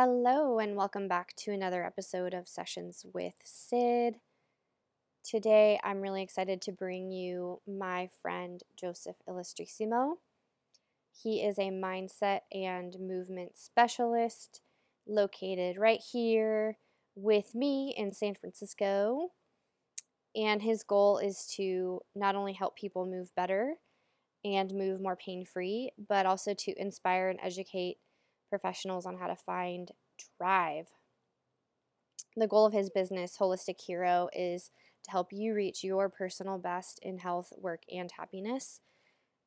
Hello, and welcome back to another episode of Sessions with Sid. Today, I'm really excited to bring you my friend Joseph Illustrissimo. He is a mindset and movement specialist located right here with me in San Francisco. And his goal is to not only help people move better and move more pain free, but also to inspire and educate professionals on how to find drive. The goal of his business, Holistic Hero, is to help you reach your personal best in health, work, and happiness.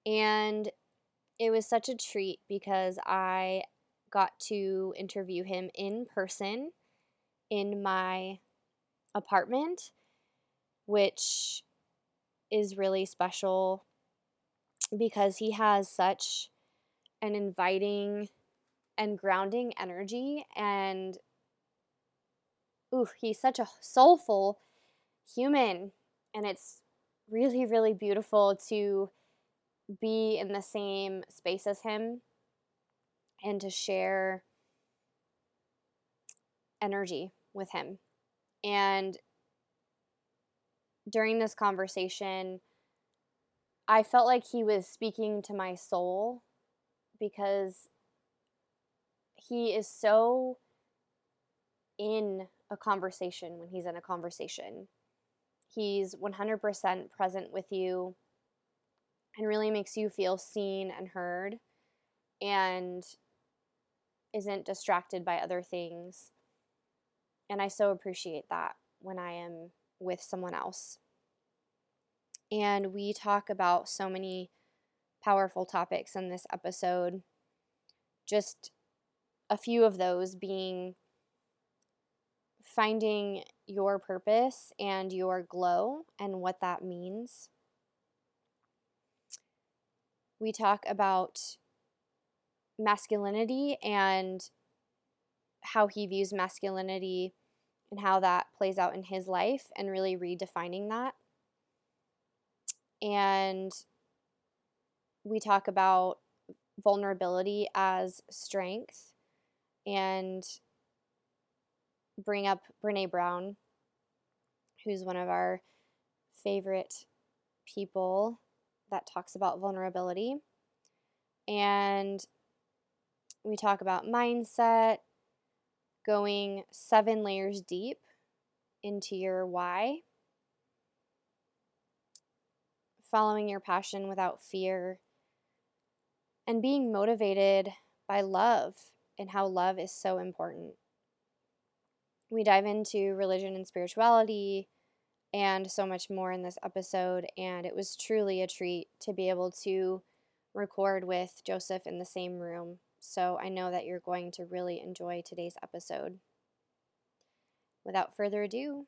And it was such a treat because I got to interview him in person in my apartment, which is really special because he has such an inviting and grounding energy and ooh, he's such a soulful human and it's really really beautiful to be in the same space as him and to share energy with him. And during this conversation, I felt like he was speaking to my soul because he is so in a conversation when he's in a conversation. He's 100% present with you and really makes you feel seen and heard and isn't distracted by other things. And I so appreciate that when I am with someone else. And we talk about so many powerful topics in this episode. Just a few of those being finding your purpose and your glow and what that means. We talk about masculinity and how he views masculinity and how that plays out in his life and really redefining that. And we talk about vulnerability as strength and bring up Brene Brown, who's one of our favorite people that talks about vulnerability. And we talk about mindset, going seven layers deep into your why, following your passion without fear, and being motivated by love and how love is so important. We dive into religion and spirituality and so much more in this episode, and it was truly a treat to be able to record with Joseph in the same room. So I know that you're going to really enjoy today's episode. Without further ado,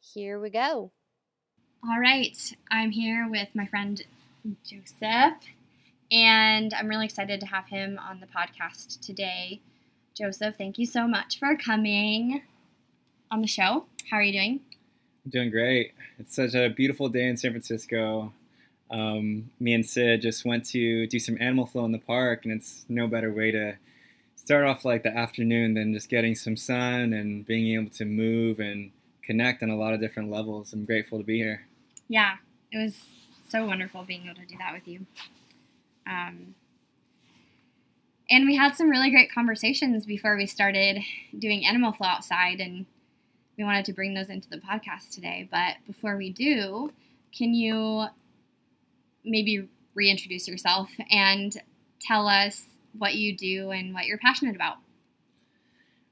here we go. All right, I'm here with my friend Joseph, and I'm really excited to have him on the podcast today. Joseph, thank you so much for coming on the show. How are you doing? I'm doing great. It's such a beautiful day in San Francisco. Um, me and Sid just went to do some animal flow in the park, and it's no better way to start off like the afternoon than just getting some sun and being able to move and connect on a lot of different levels. I'm grateful to be here. Yeah, it was so wonderful being able to do that with you. Um, and we had some really great conversations before we started doing animal flow outside, and we wanted to bring those into the podcast today. But before we do, can you maybe reintroduce yourself and tell us what you do and what you're passionate about?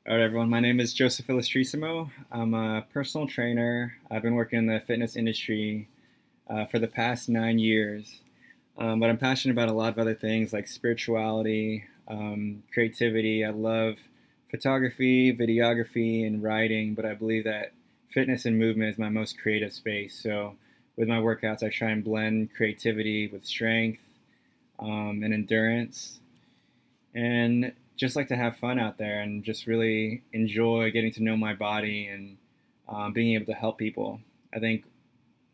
All right, everyone. My name is Joseph Illustrissimo. I'm a personal trainer. I've been working in the fitness industry uh, for the past nine years. Um, but I'm passionate about a lot of other things like spirituality, um, creativity. I love photography, videography, and writing, but I believe that fitness and movement is my most creative space. So with my workouts, I try and blend creativity with strength um, and endurance, and just like to have fun out there and just really enjoy getting to know my body and um, being able to help people. I think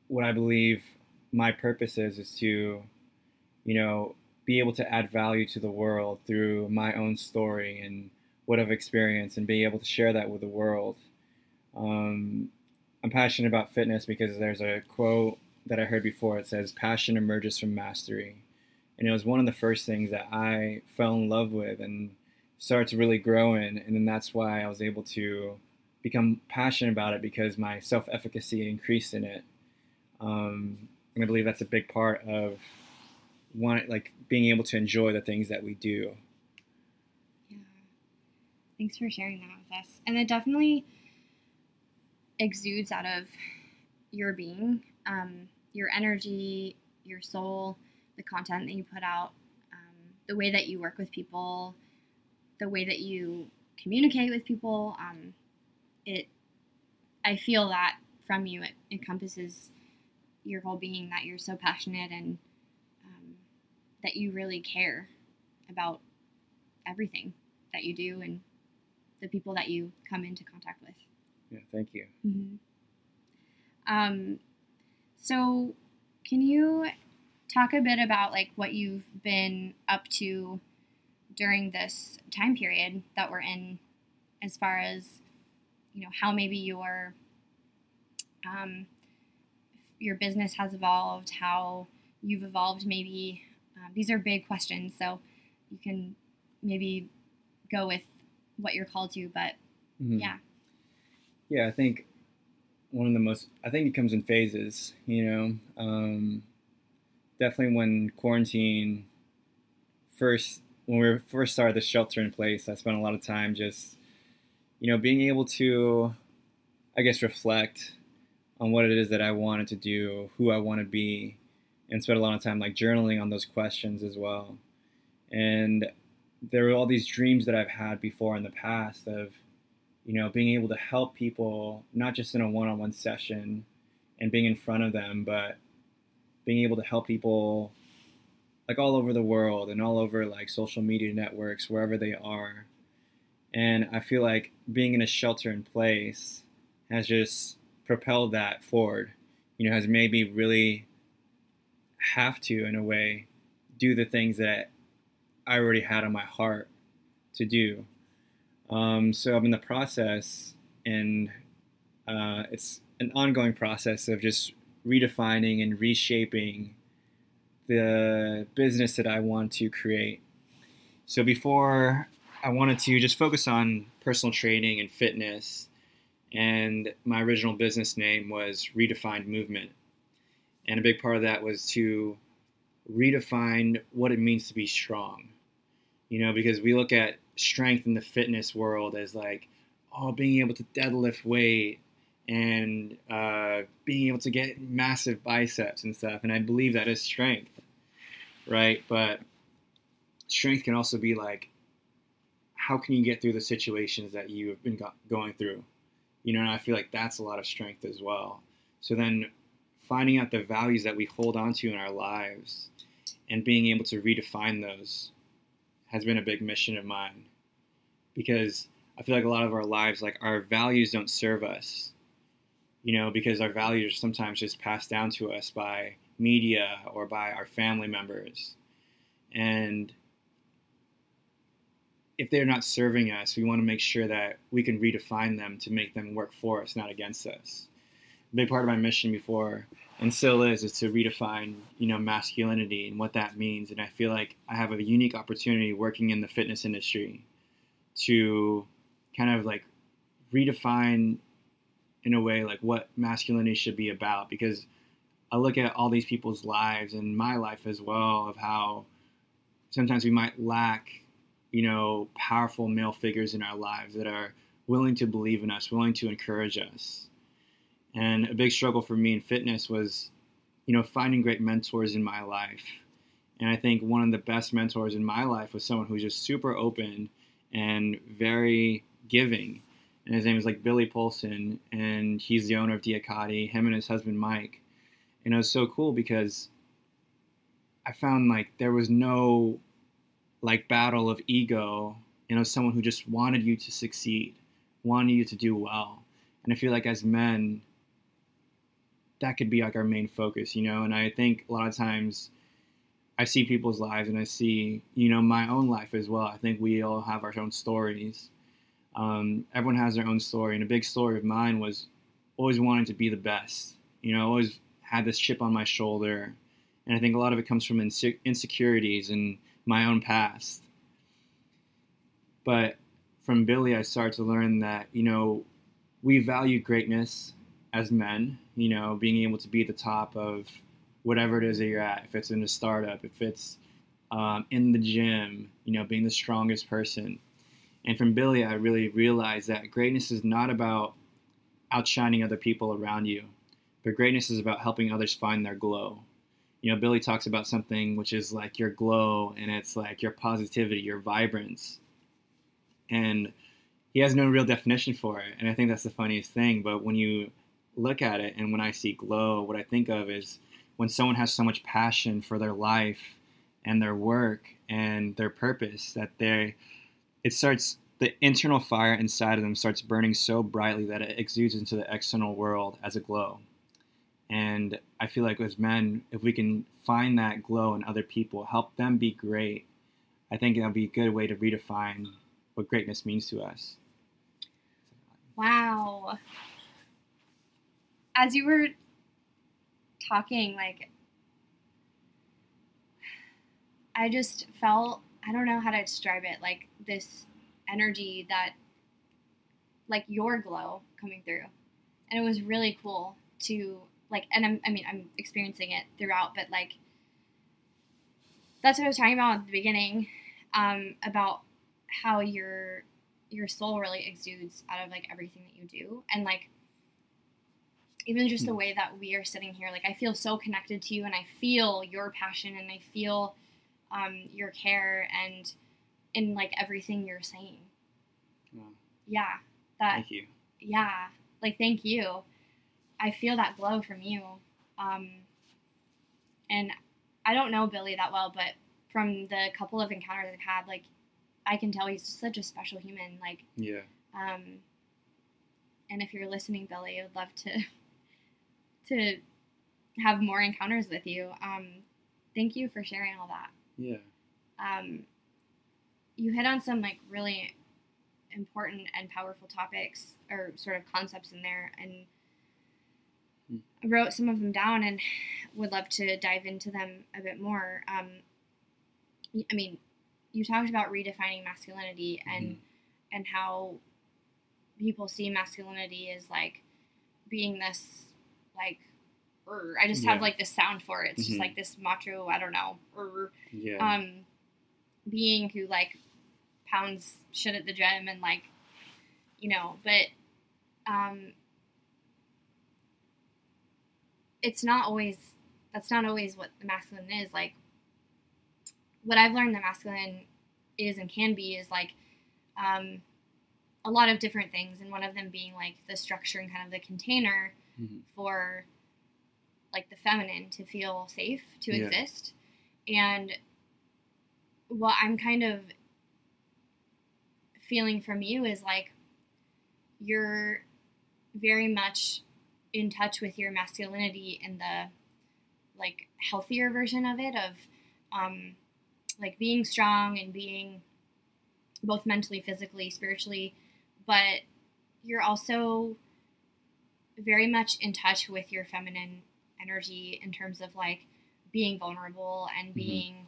what I believe my purpose is is to you know, be able to add value to the world through my own story and what I've experienced and be able to share that with the world. Um, I'm passionate about fitness because there's a quote that I heard before. It says, Passion emerges from mastery. And it was one of the first things that I fell in love with and started to really grow in. And then that's why I was able to become passionate about it because my self efficacy increased in it. Um, and I believe that's a big part of one, like being able to enjoy the things that we do. Yeah. Thanks for sharing that with us. And it definitely exudes out of your being, um, your energy, your soul, the content that you put out, um, the way that you work with people, the way that you communicate with people. Um, it, I feel that from you. It encompasses your whole being. That you're so passionate and that you really care about everything that you do and the people that you come into contact with. Yeah, thank you. Mm-hmm. Um, so, can you talk a bit about like what you've been up to during this time period that we're in, as far as you know how maybe your um, your business has evolved, how you've evolved. Maybe um, these are big questions, so you can maybe go with what you're called to. But Mhm. yeah, Yeah, I think one of the most, I think it comes in phases, you know. Um, definitely when quarantine first, when we first started the shelter in place, I spent a lot of time just, you know, being able to, I guess, reflect on what it is that I wanted to do, who I want to be, and spent a lot of time like journaling on those questions as well. And there were all these dreams that I've had before in the past of, you know, being able to help people, not just in a one on one session and being in front of them, but being able to help people like all over the world and all over like social media networks, wherever they are. And I feel like being in a shelter in place has just propelled that forward, you know, has made me really have to, in a way, do the things that I already had on my heart to do. Um, so I'm in the process, and uh, it's an ongoing process of just redefining and reshaping the business that I want to create. So before, I wanted to just focus on personal training and fitness, and my original business name was Redefined Movement. And a big part of that was to redefine what it means to be strong. You know, because we look at strength in the fitness world as like, oh, being able to deadlift weight and uh, being able to get massive biceps and stuff. And I believe that is strength, right? But strength can also be like, how can you get through the situations that you have been go- going through? You know, and I feel like that's a lot of strength as well. So then finding out the values that we hold on to in our lives and being able to redefine those has been a big mission of mine because I feel like a lot of our lives, like our values don't serve us, you know, because our values are sometimes just passed down to us by media or by our family members. And if they're not serving us, we want to make sure that we can redefine them to make them work for us, not against us. A big part of my mission before and still is is to redefine you know masculinity and what that means. And i feel like i have a unique opportunity working in the fitness industry to kind of like redefine in a way like what masculinity should be about. Because i look at all these people's lives and my life as well of how sometimes we might lack you know powerful male figures in our lives that are willing to believe in us willing to encourage us and a big struggle for me in fitness was, you know, finding great mentors in my life. And I think one of the best mentors in my life was someone who's just super open and very giving. And his name is like Billy Polson, and he's the owner of DIAKADI, him and his husband Mike. And it was so cool because I found like there was no like battle of ego. You know, someone who just wanted you to succeed, wanted you to do well. And I feel like as men, that could be like our main focus, you know. And I think a lot of times I see people's lives and I see, you know, my own life as well. I think we all have our own stories. Um, everyone has their own story, and a big story of mine was always wanting to be the best. You know, I always had this chip on my shoulder, and I think a lot of it comes from inse- insecurities and my own past. But from Billy, I started to learn that you know we value greatness as men. You know, being able to be at the top of whatever it is that you're at. If it's in a startup, if it's um, in the gym, you know, being the strongest person. And from Billy, I really realized that greatness is not about outshining other people around you, but greatness is about helping others find their glow. You know, Billy talks about something which is like your glow, and it's like your positivity, your vibrance. And he has no real definition for it. And I think that's the funniest thing. But when you look at it, and when I see glow, what I think of is when someone has so much passion for their life and their work and their purpose that they it starts the internal fire inside of them starts burning so brightly that it exudes into the external world as a glow and i feel like as men if we can find that glow in other people help them be great i think that'll be a good way to redefine what greatness means to us Wow. As you were talking, like, I just felt, I don't know how to describe it, like this energy that, like your glow coming through. And it was really cool to, like, and I'm, I mean, I'm experiencing it throughout, but like, that's what I was talking about at the beginning um, about how your your soul really exudes out of like everything that you do and like even just the way that we are sitting here like i feel so connected to you and i feel your passion and i feel um, your care and in like everything you're saying. Wow. yeah that thank you. Yeah like thank you. I feel that glow from you. Um, and i don't know billy that well but from the couple of encounters i've had like i can tell he's such a special human like yeah. um, and if you're listening billy i would love to to have more encounters with you. Um, thank you for sharing all that. Yeah. Um, you hit on some like really important and powerful topics or sort of concepts in there and Hmm. I wrote some of them down and would love to dive into them a bit more. Um, i mean you talked about redefining masculinity and and how people see masculinity as like being this like "Rrr." I just have Yeah. like this sound for it. It's just Mhm. like this macho, I don't know, "Rrr." yeah um, being who like pounds shit at the gym and like, you know, but um, it's not always. That's not always what the masculine is. Like, what I've learned the masculine is and can be is like um, a lot of different things, and one of them being like the structure and kind of the container Mhm. for like the feminine to feel safe to Yeah. exist and what i'm kind of feeling from you is like you're very much in touch with your masculinity in the like healthier version of it of um like being strong and being both mentally physically spiritually but you're also very much in touch with your feminine energy in terms of like being vulnerable and being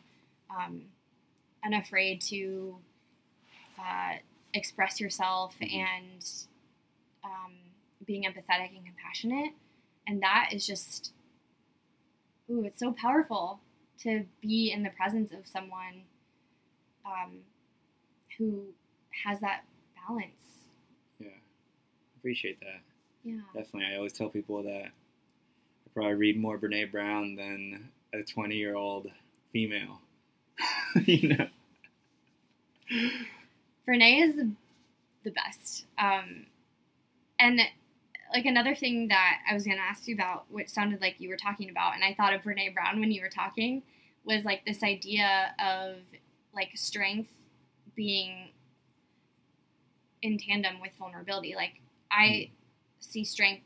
um, unafraid to uh, express yourself Mhm. and um, being empathetic and compassionate. And that is just, ooh, it's so powerful to be in the presence of someone um, who has that balance. yeah appreciate that Yeah. Definitely. I always tell people that I probably read more Brene Brown than a 20 year old female. you know? Brene is the, the best. Um, and like another thing that I was going to ask you about, which sounded like you were talking about, and I thought of Brene Brown when you were talking, was like this idea of like strength being in tandem with vulnerability. Like I see strength,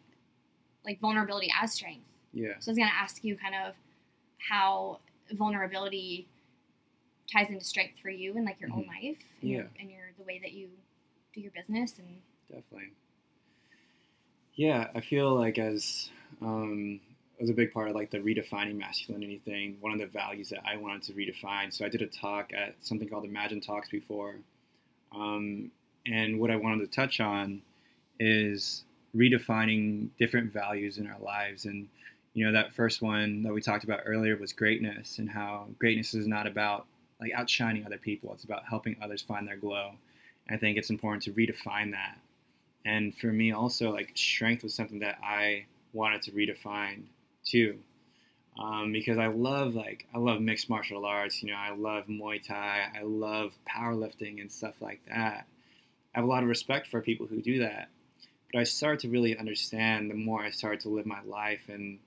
like vulnerability as strength. Yeah. So I was going to ask you kind of how vulnerability ties into strength for you and like your own life and, your, and your the way that you do your business and Definitely. Yeah, I feel like as um, was a big part of like the redefining masculinity thing. One of the values that I wanted to redefine. So I did a talk at something called Imagine Talks before, um, and what I wanted to touch on is redefining different values in our lives. And you know, that first one that we talked about earlier was greatness, and how greatness is not about like outshining other people. It's about helping others find their glow. And I think it's important to redefine that. And for me, also, like strength was something that I wanted to redefine too, um, because I love like I love mixed martial arts. You know, I love Muay Thai. I love powerlifting and stuff like that. I have a lot of respect for people who do that. But I started to really understand the more I started to live my life and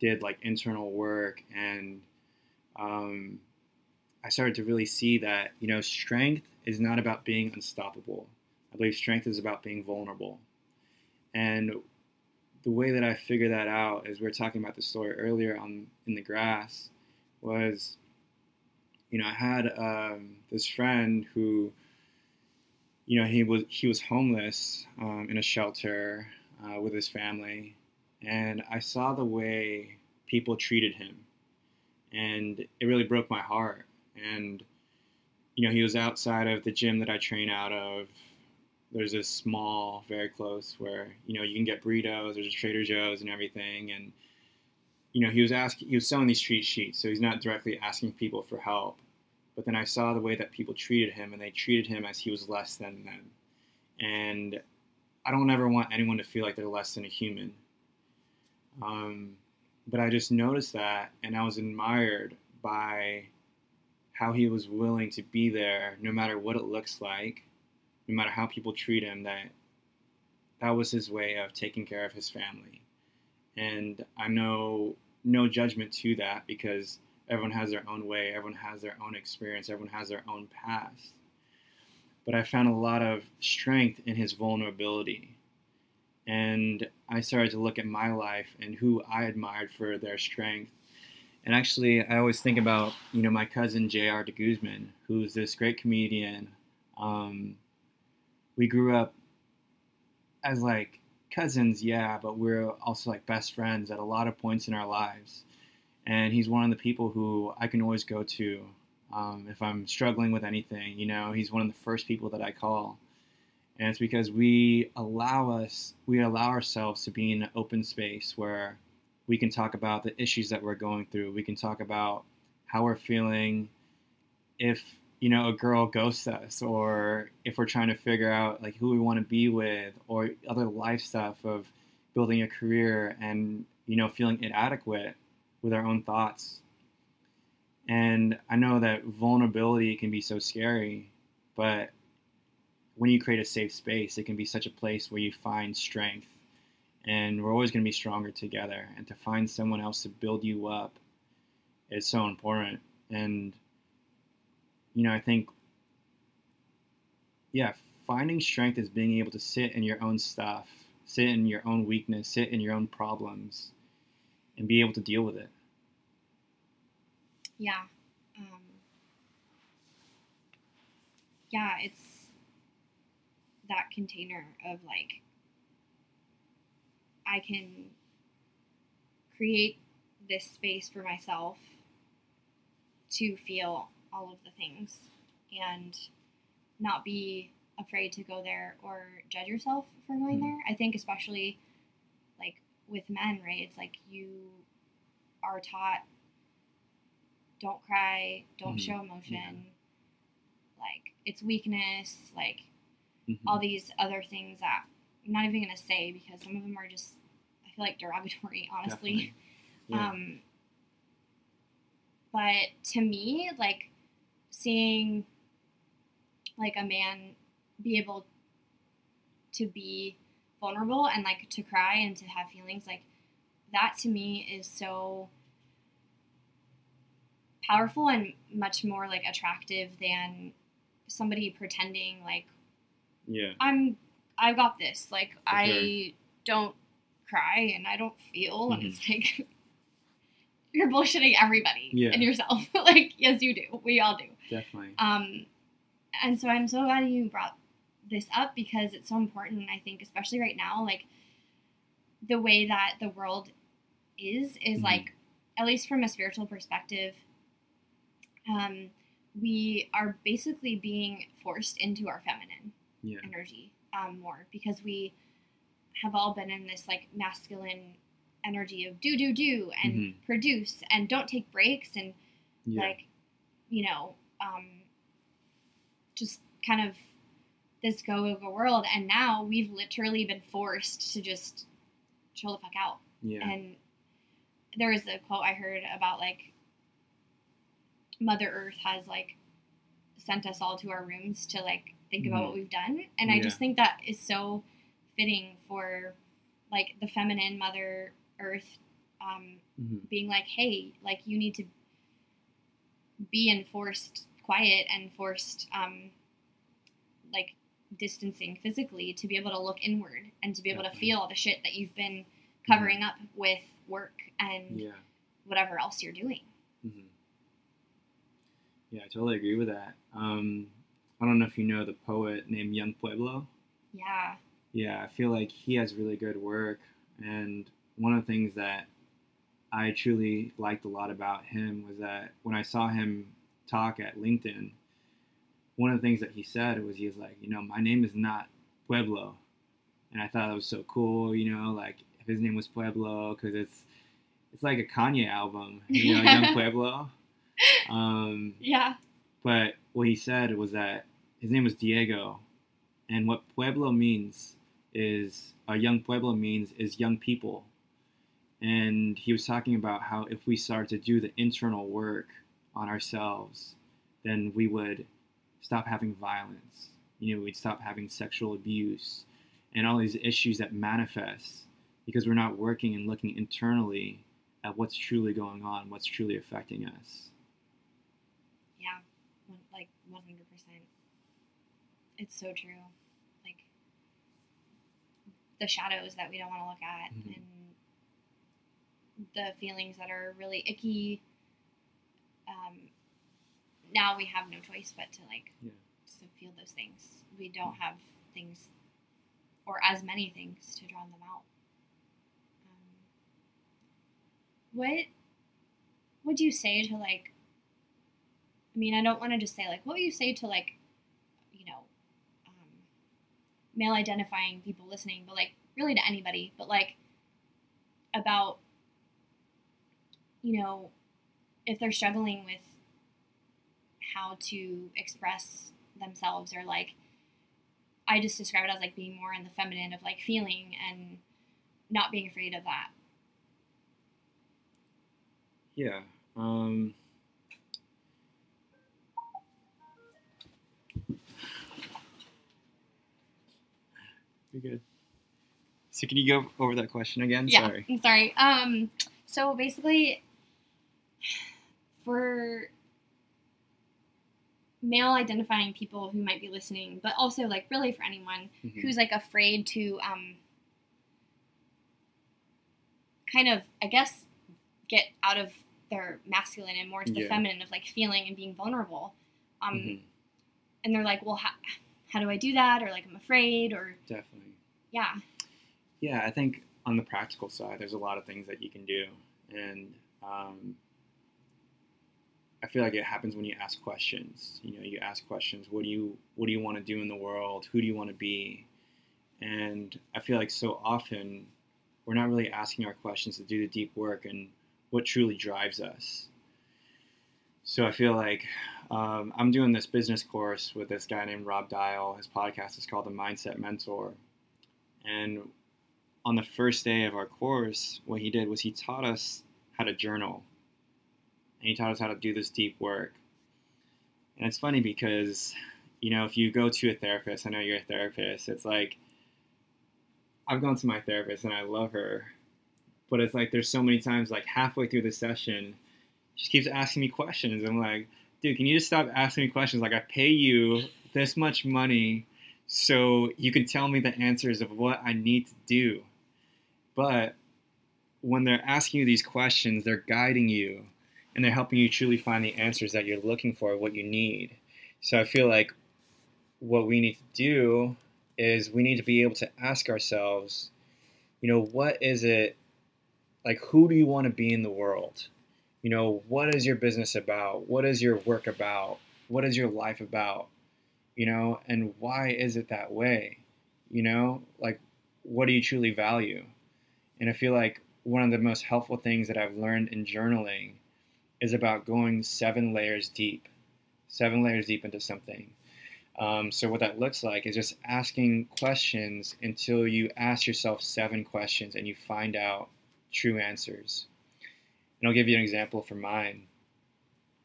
did like internal work and um, I started to really see that you know strength is not about being unstoppable. I believe strength is about being vulnerable. And the way that I figured that out, as we were talking about the story earlier on in the grass, was, you know, I had um, this friend who, you know, he was he was homeless um, in a shelter uh, with his family, and I saw the way people treated him, and it really broke my heart. And you know, he was outside of the gym that I train out of. There's this small, very close, where you know you can get burritos. There's a Trader Joe's and everything, and you know he was asking, he was selling these street sheets, so he's not directly asking people for help. But then I saw the way that people treated him, and they treated him as he was less than them. And I don't ever want anyone to feel like they're less than a human. Um, but I just noticed that, and I was admired by how he was willing to be there no matter what it looks like, no matter how people treat him, that that was his way of taking care of his family. And I know no judgment to that because everyone has their own way, everyone has their own experience, everyone has their own past. But I found a lot of strength in his vulnerability. And I started to look at my life and who I admired for their strength and actually, I always think about you know my cousin J.R. de Guzman, who's this great comedian. Um, we grew up as like cousins, yeah, but we're also like best friends at a lot of points in our lives. And he's one of the people who I can always go to um, if I'm struggling with anything. You know, he's one of the first people that I call. And it's because we allow us, we allow ourselves to be in an open space where we can talk about the issues that we're going through. We can talk about how we're feeling if you know a girl ghosts us or if we're trying to figure out like who we want to be with or other life stuff of building a career and you know feeling inadequate with our own thoughts. And i know that vulnerability can be so scary but when you create a safe space it can be such a place where you find strength. And we're always going to be stronger together and to find someone else to build you up is so important. And you know i think yeah finding strength is being able to sit in your own stuff sit in your own weakness sit in your own problems and be able to deal with it yeah um, yeah it's that container of like I can create this space for myself to feel all of the things and not be afraid to go there or judge yourself for going Mhm. there. I think especially with men, right? It's like you are taught don't cry, don't Mhm. show emotion. Like it's weakness, like Mhm. all these other things that I'm not even gonna say because some of them are just I feel like derogatory, honestly. Yeah. Um, but to me, like seeing like a man be able to be vulnerable and like to cry and to have feelings like that to me is so powerful and much more like attractive than somebody pretending like yeah I'm i've got this. Like For I don't cry and I don't feel and Mhm. it's like you're bullshitting everybody Yeah. and yourself. like yes you do. We all do. definitely Um and so I'm so glad you brought this up because it's so important. I think, especially right now, like the way that the world is is Mhm. like, at least from a spiritual perspective, um, we are basically being forced into our feminine Yeah. energy um, more because we have all been in this like masculine energy of do do do and Mhm. produce and don't take breaks and Yeah. like you know um, just kind of this go go go world and now we've literally been forced to just chill the fuck out yeah. and there was a quote I heard about like Mother Earth has like sent us all to our rooms to like think about Mhm. what we've done, and I just think that is so fitting for like the feminine Mother Earth um, Mhm. being like, hey, like you need to be enforced quiet and forced um, like distancing physically to be able to look inward and to be able to feel all the shit that you've been covering up with work and Yeah. whatever else you're doing. hmm Yeah, I totally agree with that. Um, I don't know if you know the poet named Yung Pueblo. Yeah. Yeah, I feel like he has really good work. And one of the things that I truly liked a lot about him was that when I saw him talk at LinkedIn, one of the things that he said was he was like, you know, my name is not Pueblo. And I thought that was so cool, you know, like if his name was Pueblo, because it's it's like a Kanye album, you know, Young Pueblo. Um, Yeah. but what he said was that his name was Diego, and what Pueblo means is a young Pueblo means is young people. And he was talking about how if we start to do the internal work on ourselves, then we would stop having violence. You know, we'd stop having sexual abuse and all these issues that manifest because we're not working and looking internally at what's truly going on, what's truly affecting us. Yeah. Like 100%. It's so true. Like the shadows that we don't want to look at Mhm. and the feelings that are really icky. Um, now we have no choice but to like Yeah. to feel those things. We don't have things or as many things to drown them out. Um, what would you say to like? I mean, I don't want to just say like, what would you say to like, you know, um, male identifying people listening, but like really to anybody, but like about, you know, if they're struggling with how to express themselves or like I just describe it as like being more in the feminine of like feeling and not being afraid of that. Yeah. Um, you're good. So can you go over that question again? yeah, Sorry. I'm sorry. Um, so basically, for male identifying people who might be listening, but also like really for anyone Mhm. who's like afraid to um kind of I guess get out of their masculine and more to the Yeah. feminine of like feeling and being vulnerable. Um Mhm. and they're like, "Well, how, how do I do that?" or like I'm afraid or Definitely. yeah. Yeah, I think on the practical side, there's a lot of things that you can do, and um, I feel like it happens when you ask questions. You know, you ask questions. What do you What do you want to do in the world? Who do you want to be? And I feel like so often we're not really asking our questions to do the deep work and what truly drives us. So I feel like um, I'm doing this business course with this guy named Rob Dial. His podcast is called The Mindset Mentor, and on the first day of our course, what he did was he taught us how to journal. And he taught us how to do this deep work. And it's funny because, you know, if you go to a therapist, I know you're a therapist, it's like, I've gone to my therapist and I love her. But it's like there's so many times, like halfway through the session, she keeps asking me questions. I'm like, dude, can you just stop asking me questions? Like, I pay you this much money so you can tell me the answers of what I need to do. But when they're asking you these questions, they're guiding you and they're helping you truly find the answers that you're looking for, what you need. So I feel like what we need to do is we need to be able to ask ourselves, you know, what is it like who do you want to be in the world? You know, what is your business about? What is your work about? What is your life about? You know, and why is it that way? You know, like what do you truly value? And I feel like one of the most helpful things that I've learned in journaling is about going seven layers deep, seven layers deep into something. Um, so what that looks like is just asking questions until you ask yourself seven questions and you find out true answers. And I'll give you an example from mine.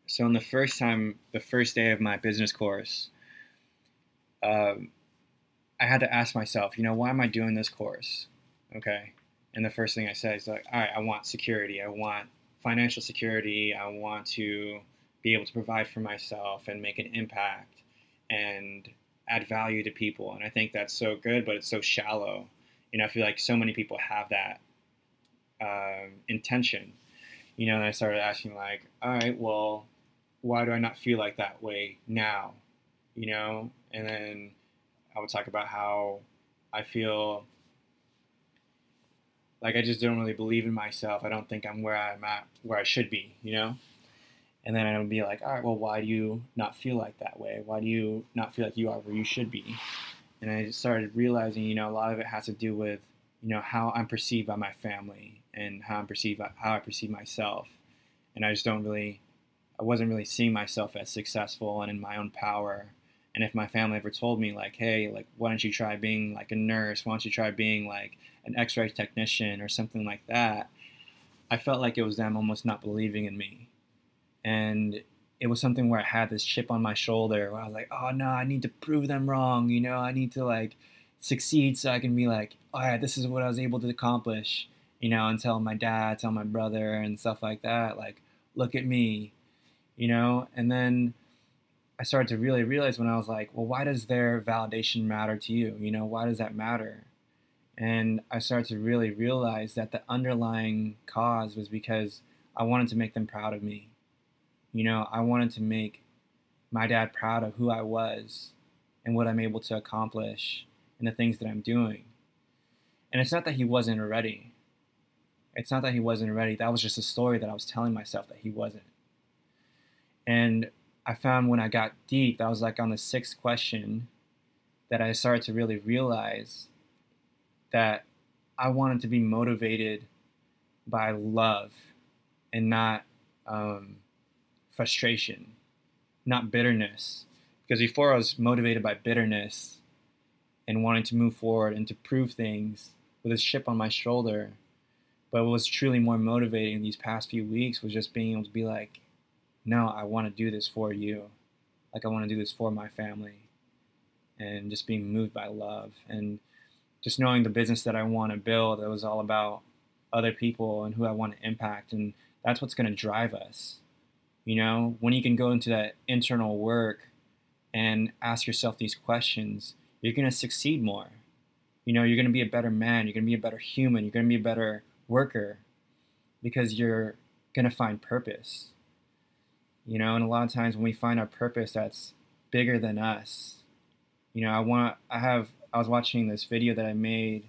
So, on the first time, the first day of my business course, um, I had to ask myself, you know, why am I doing this course? Okay. And the first thing I said is like, all right, I want security. I want financial security. I want to be able to provide for myself and make an impact and add value to people. And I think that's so good, but it's so shallow. You know, I feel like so many people have that um, intention. You know, and I started asking like, all right, well, why do I not feel like that way now? You know, and then I would talk about how I feel like I just don't really believe in myself. I don't think I'm where I'm at, where I should be. You know. And then I would be like, all right, well, why do you not feel like that way? Why do you not feel like you are where you should be? And I started realizing, you know, a lot of it has to do with, you know, how I'm perceived by my family and how I'm perceived, how I perceive myself. And I just don't really, I wasn't really seeing myself as successful and in my own power. And if my family ever told me, like, hey, like, why don't you try being like a nurse? Why don't you try being like an x ray technician or something like that? I felt like it was them almost not believing in me and it was something where I had this chip on my shoulder where I was like, oh no, I need to prove them wrong, you know, I need to like succeed so I can be like, all right, this is what I was able to accomplish, you know, and tell my dad, tell my brother, and stuff like that, like, look at me, you know, and then I started to really realize when I was like, well, why does their validation matter to you? You know, why does that matter? And I started to really realize that the underlying cause was because I wanted to make them proud of me you know, I wanted to make my dad proud of who I was and what I'm able to accomplish and the things that I'm doing. And it's not that he wasn't ready. It's not that he wasn't ready. That was just a story that I was telling myself that he wasn't. And I found when I got deep, that was like on the sixth question, that I started to really realize that I wanted to be motivated by love and not um, frustration, not bitterness. Because before I was motivated by bitterness and wanting to move forward and to prove things with a chip on my shoulder. But what was truly more motivating these past few weeks was just being able to be like, no, I want to do this for you. Like, I want to do this for my family. And just being moved by love. And just knowing the business that I want to build, it was all about other people and who I want to impact. And that's what's going to drive us. You know, when you can go into that internal work and ask yourself these questions, you're going to succeed more. You know, you're going to be a better man, you're going to be a better human, you're going to be a better worker because you're going to find purpose. You know, and a lot of times when we find our purpose that's bigger than us, you know, I want, I have, I was watching this video that I made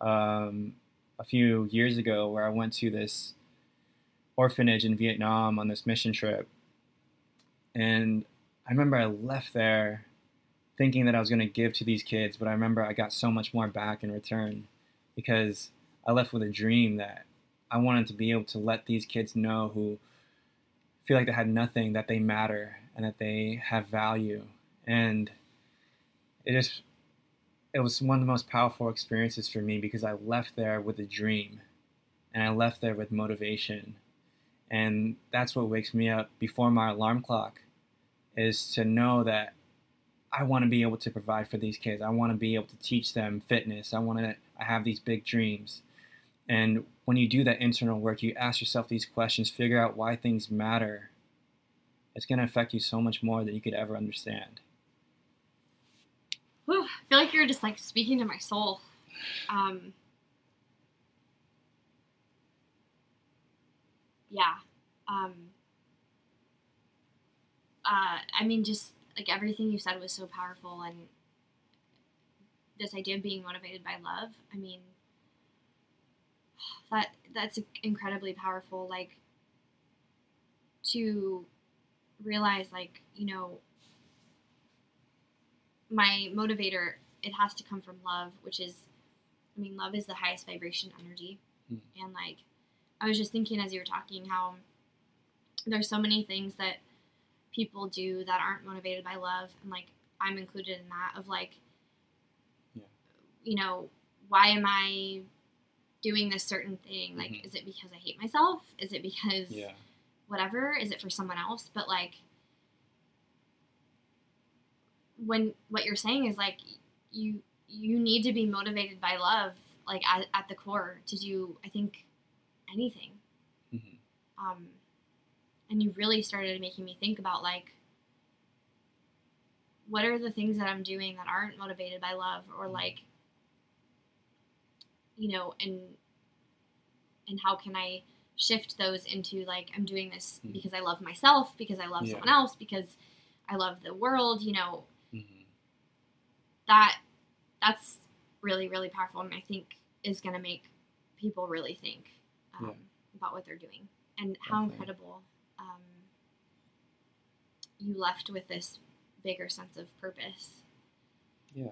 um, a few years ago where I went to this orphanage in Vietnam on this mission trip. And I remember I left there thinking that I was going to give to these kids, but I remember I got so much more back in return because I left with a dream that I wanted to be able to let these kids know who feel like they had nothing that they matter and that they have value. And it just it was one of the most powerful experiences for me because I left there with a dream and I left there with motivation and that's what wakes me up before my alarm clock is to know that I want to be able to provide for these kids. I want to be able to teach them fitness. I want to I have these big dreams. And when you do that internal work, you ask yourself these questions, figure out why things matter. It's going to affect you so much more than you could ever understand. Whew, I feel like you're just like speaking to my soul. Um, yeah. Um, uh, I mean, just like everything you said was so powerful and this idea of being motivated by love i mean that that's incredibly powerful like to realize like you know my motivator it has to come from love which is i mean love is the highest vibration energy Mm. and like i was just thinking as you were talking how there's so many things that people do that aren't motivated by love and like i'm included in that of like Yeah. you know why am i doing this certain thing like Mhm. is it because i hate myself is it because Yeah. whatever is it for someone else but like when what you're saying is like you you need to be motivated by love like at, at the core to do i think anything Mhm. um and you really started making me think about like what are the things that i'm doing that aren't motivated by love or like you know and and how can i shift those into like i'm doing this Mhm. because i love myself because i love Yeah. someone else because i love the world you know Mhm. that that's really really powerful and i think is going to make people really think um, Yeah. about what they're doing and how Definitely. incredible um, you left with this bigger sense of purpose Yeah.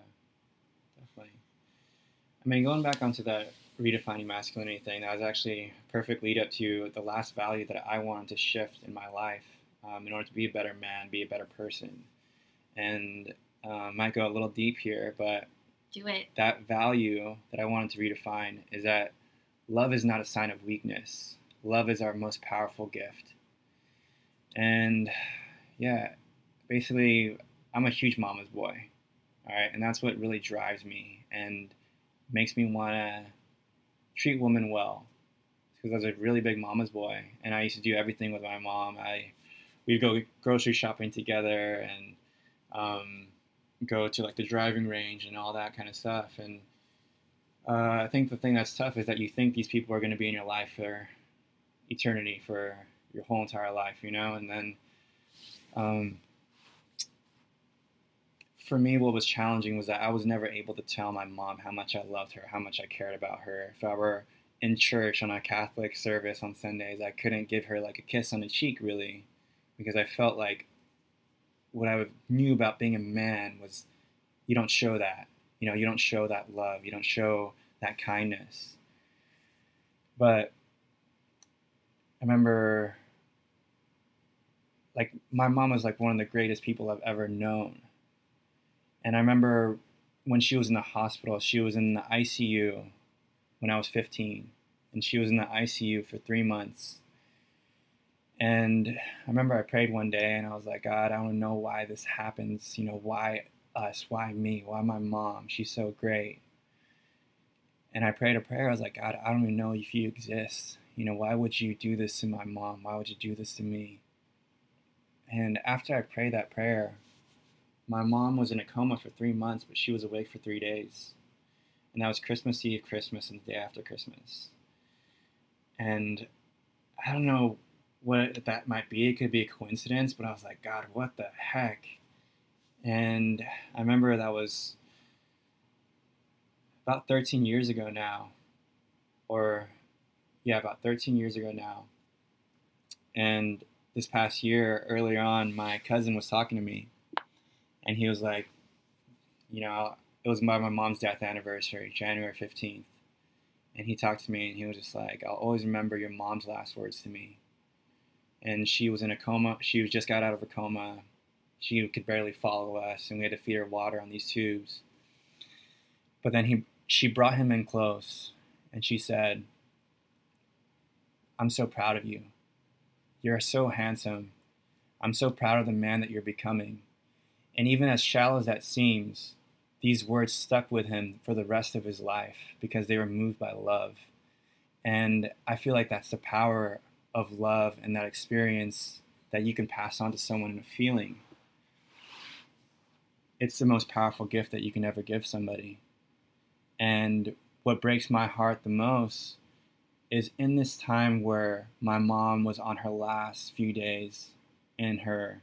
I mean, going back onto that redefining masculinity thing, that was actually a perfect lead up to the last value that I wanted to shift in my life um, in order to be a better man, be a better person. And uh, might go a little deep here, but do it that value that I wanted to redefine is that love is not a sign of weakness. Love is our most powerful gift. And yeah, basically, I'm a huge mama's boy. All right. And that's what really drives me and makes me want to treat women well. Because I was a really big mama's boy. And I used to do everything with my mom. I, we'd go grocery shopping together and, um, go to like the driving range and all that kind of stuff. And uh, I think the thing that's tough is that you think these people are going to be in your life for eternity, for your whole entire life, you know? And then um, for me, what was challenging was that I was never able to tell my mom how much I loved her, how much I cared about her. If I were in church on a Catholic service on Sundays, I couldn't give her like a kiss on the cheek, really, because I felt like what I knew about being a man was you don't show that. You know, you don't show that love. You don't show that kindness. But I remember, like, my mom was like one of the greatest people I've ever known. And I remember when she was in the hospital, she was in the ICU when I was 15. And she was in the ICU for three months. And I remember I prayed one day and I was like, God, I don't know why this happens. You know, why us? Why me? Why my mom? She's so great. And I prayed a prayer. I was like, God, I don't even know if you exist. You know, why would you do this to my mom? Why would you do this to me? And after I prayed that prayer, my mom was in a coma for three months, but she was awake for three days. And that was Christmas Eve, Christmas, and the day after Christmas. And I don't know what that might be. It could be a coincidence, but I was like, God, what the heck? And I remember that was about 13 years ago now, or yeah, about 13 years ago now. And this past year, earlier on, my cousin was talking to me, and he was like, you know, it was my, my mom's death anniversary, January 15th. And he talked to me, and he was just like, I'll always remember your mom's last words to me and she was in a coma. She just got out of a coma. She could barely follow us, and we had to feed her water on these tubes. But then he, she brought him in close, and she said, "I'm so proud of you. You're so handsome. I'm so proud of the man that you're becoming." And even as shallow as that seems, these words stuck with him for the rest of his life because they were moved by love. And I feel like that's the power of love and that experience that you can pass on to someone in a feeling. It's the most powerful gift that you can ever give somebody. And what breaks my heart the most is in this time where my mom was on her last few days in her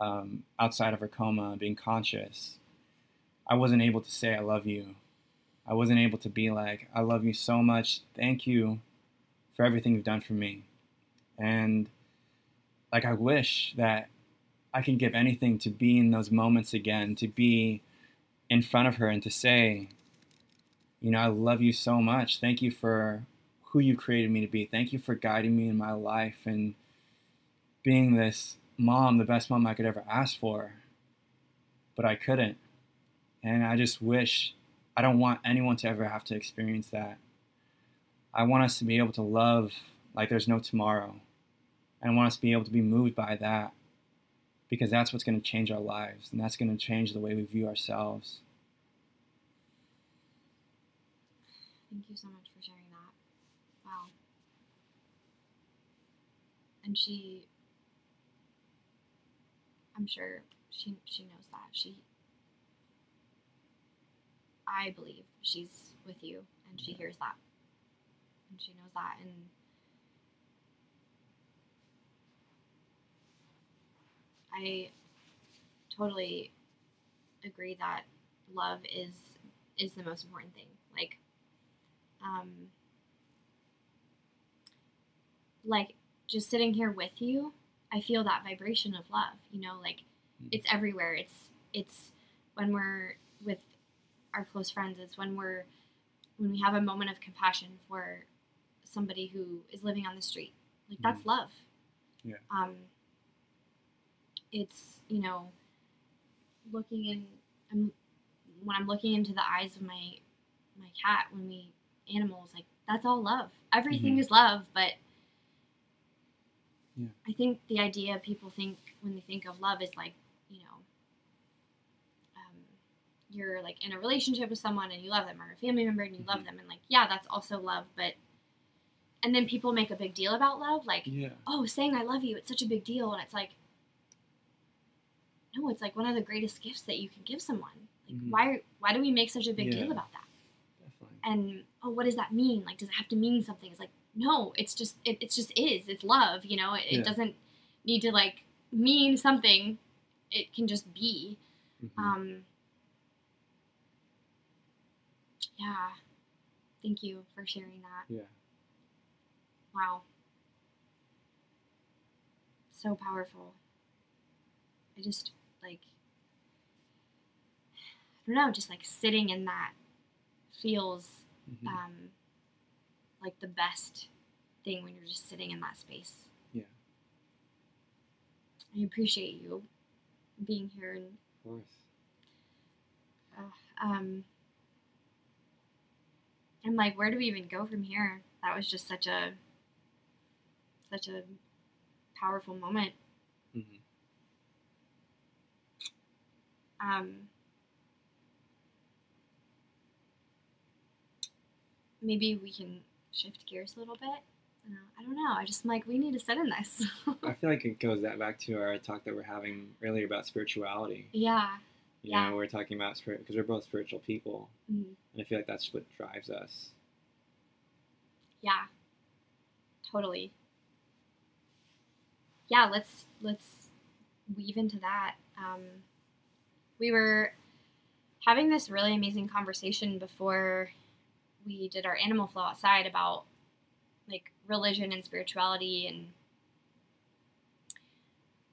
um, outside of her coma, being conscious, I wasn't able to say I love you. I wasn't able to be like, I love you so much. Thank you for everything you've done for me. And like, I wish that I can give anything to be in those moments again, to be in front of her and to say, you know, I love you so much. Thank you for who you created me to be. Thank you for guiding me in my life and being this mom, the best mom I could ever ask for. But I couldn't. And I just wish, I don't want anyone to ever have to experience that. I want us to be able to love like there's no tomorrow. And I want us to be able to be moved by that because that's what's going to change our lives and that's going to change the way we view ourselves. Thank you so much for sharing that. Wow. And she, I'm sure she she knows that she. I believe she's with you, and she hears that, and she knows that, and I totally agree that love is is the most important thing. Like, um, like just sitting here with you, I feel that vibration of love. You know, like it's everywhere. It's it's when we're with our close friends. It's when we're when we have a moment of compassion for somebody who is living on the street. Like that's love. Yeah. Um, it's you know looking in I'm, when i'm looking into the eyes of my my cat when we animals like that's all love everything Mhm. is love but Yeah. i think the idea people think when they think of love is like you know um, you're like in a relationship with someone and you love them or a family member and you love Mhm. them and like yeah that's also love but and then people make a big deal about love like Yeah. oh, saying I love you, it's such a big deal. And it's like, no, it's like one of the greatest gifts that you can give someone. Like, Mhm. why, why do we make such a big deal about that? Definitely. And, oh, what does that mean? Like, does it have to mean something? It's like, no, it's just, it, it's just is. It's love, you know? It, Yeah. it doesn't need to, like, mean something. It can just be. Mhm. Um, yeah. Thank you for sharing that. yeah. Wow. So powerful. I just like I don't know, just like sitting in that feels Mhm. um like the best thing when you're just sitting in that space. Yeah. I appreciate you being here and Of course. uh, um I'm like, where do we even go from here? That was just such a such a powerful moment. hmm Um, maybe we can shift gears a little bit. Uh, I don't know. I just like, we need to sit in this. I feel like it goes that back to our talk that we're having earlier about spirituality. yeah. You Yeah. know, we're talking about spirit because we're both spiritual people, Mhm. and I feel like that's what drives us. Yeah. Totally. Yeah, let's let's weave into that. Um, we were having this really amazing conversation before we did our animal flow outside about like religion and spirituality and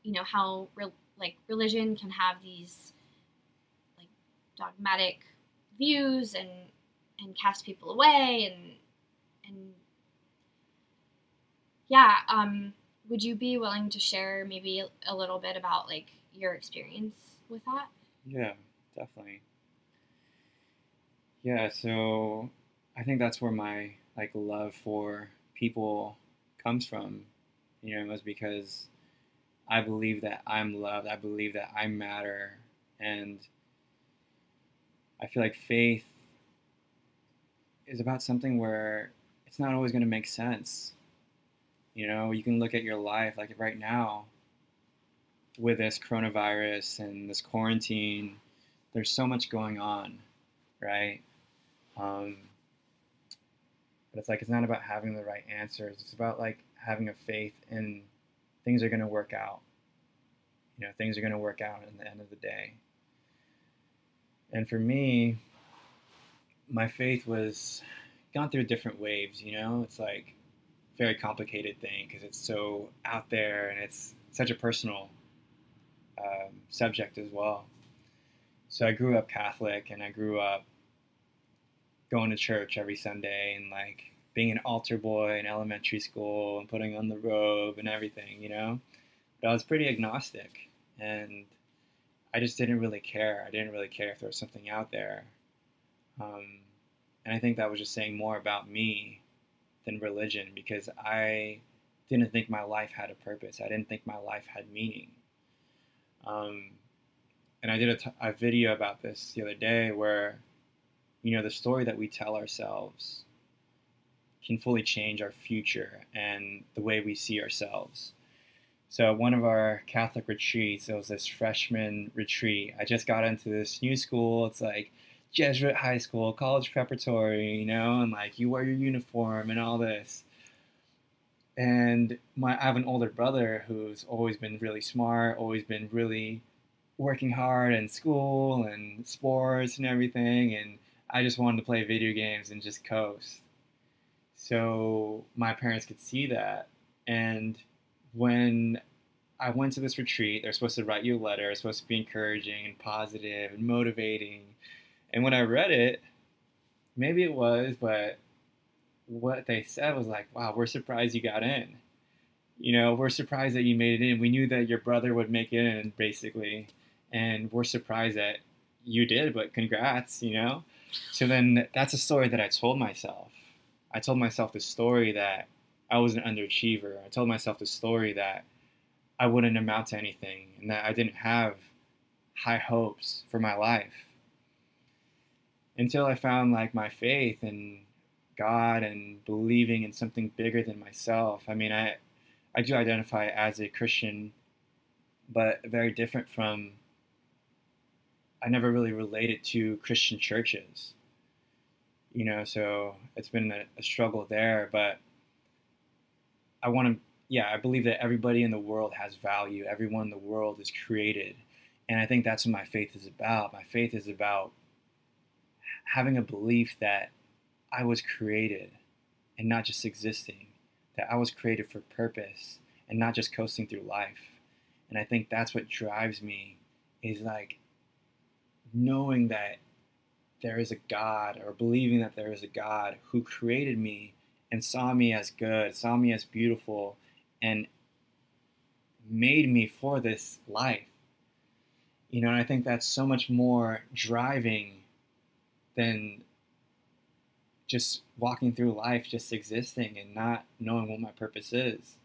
you know how re- like religion can have these like dogmatic views and and cast people away and and yeah um would you be willing to share maybe a, a little bit about like your experience with that Yeah, definitely. Yeah, so I think that's where my like love for people comes from. You know, it was because I believe that I'm loved. I believe that I matter, and I feel like faith is about something where it's not always going to make sense. You know, you can look at your life like right now with this coronavirus and this quarantine, there's so much going on, right? Um, but it's like it's not about having the right answers. It's about like having a faith in things are going to work out. You know, things are going to work out in the end of the day. And for me, my faith was gone through different waves. You know, it's like very complicated thing because it's so out there and it's such a personal um, subject as well. So I grew up Catholic and I grew up going to church every Sunday and like being an altar boy in elementary school and putting on the robe and everything, you know. But I was pretty agnostic and I just didn't really care. I didn't really care if there was something out there. Um, and I think that was just saying more about me than religion because I didn't think my life had a purpose. I didn't think my life had meaning. Um, and I did a, t- a video about this the other day where, you know, the story that we tell ourselves can fully change our future and the way we see ourselves. So, one of our Catholic retreats, it was this freshman retreat. I just got into this new school. It's like Jesuit high school, college preparatory, you know, and like you wear your uniform and all this. And my I have an older brother who's always been really smart, always been really working hard in school and sports and everything and I just wanted to play video games and just coast. So my parents could see that and when I went to this retreat, they're supposed to write you a letter, supposed to be encouraging and positive and motivating and when I read it, maybe it was, but what they said was like, wow, we're surprised you got in. You know, we're surprised that you made it in. We knew that your brother would make it in, basically. And we're surprised that you did, but congrats, you know? So then that's a story that I told myself. I told myself the story that I was an underachiever. I told myself the story that I wouldn't amount to anything and that I didn't have high hopes for my life until I found like my faith in God and believing in something bigger than myself. I mean, I I do identify as a Christian, but very different from. I never really related to Christian churches. You know, so it's been a, a struggle there, but I want to. Yeah, I believe that everybody in the world has value. Everyone in the world is created, and I think that's what my faith is about. My faith is about having a belief that I was created and not just existing, that I was created for purpose and not just coasting through life. And I think that's what drives me is like knowing that there is a God or believing that there is a God who created me and saw me as good, saw me as beautiful, and made me for this life. You know, and I think that's so much more driving than just walking through life, just existing and not knowing what my purpose is.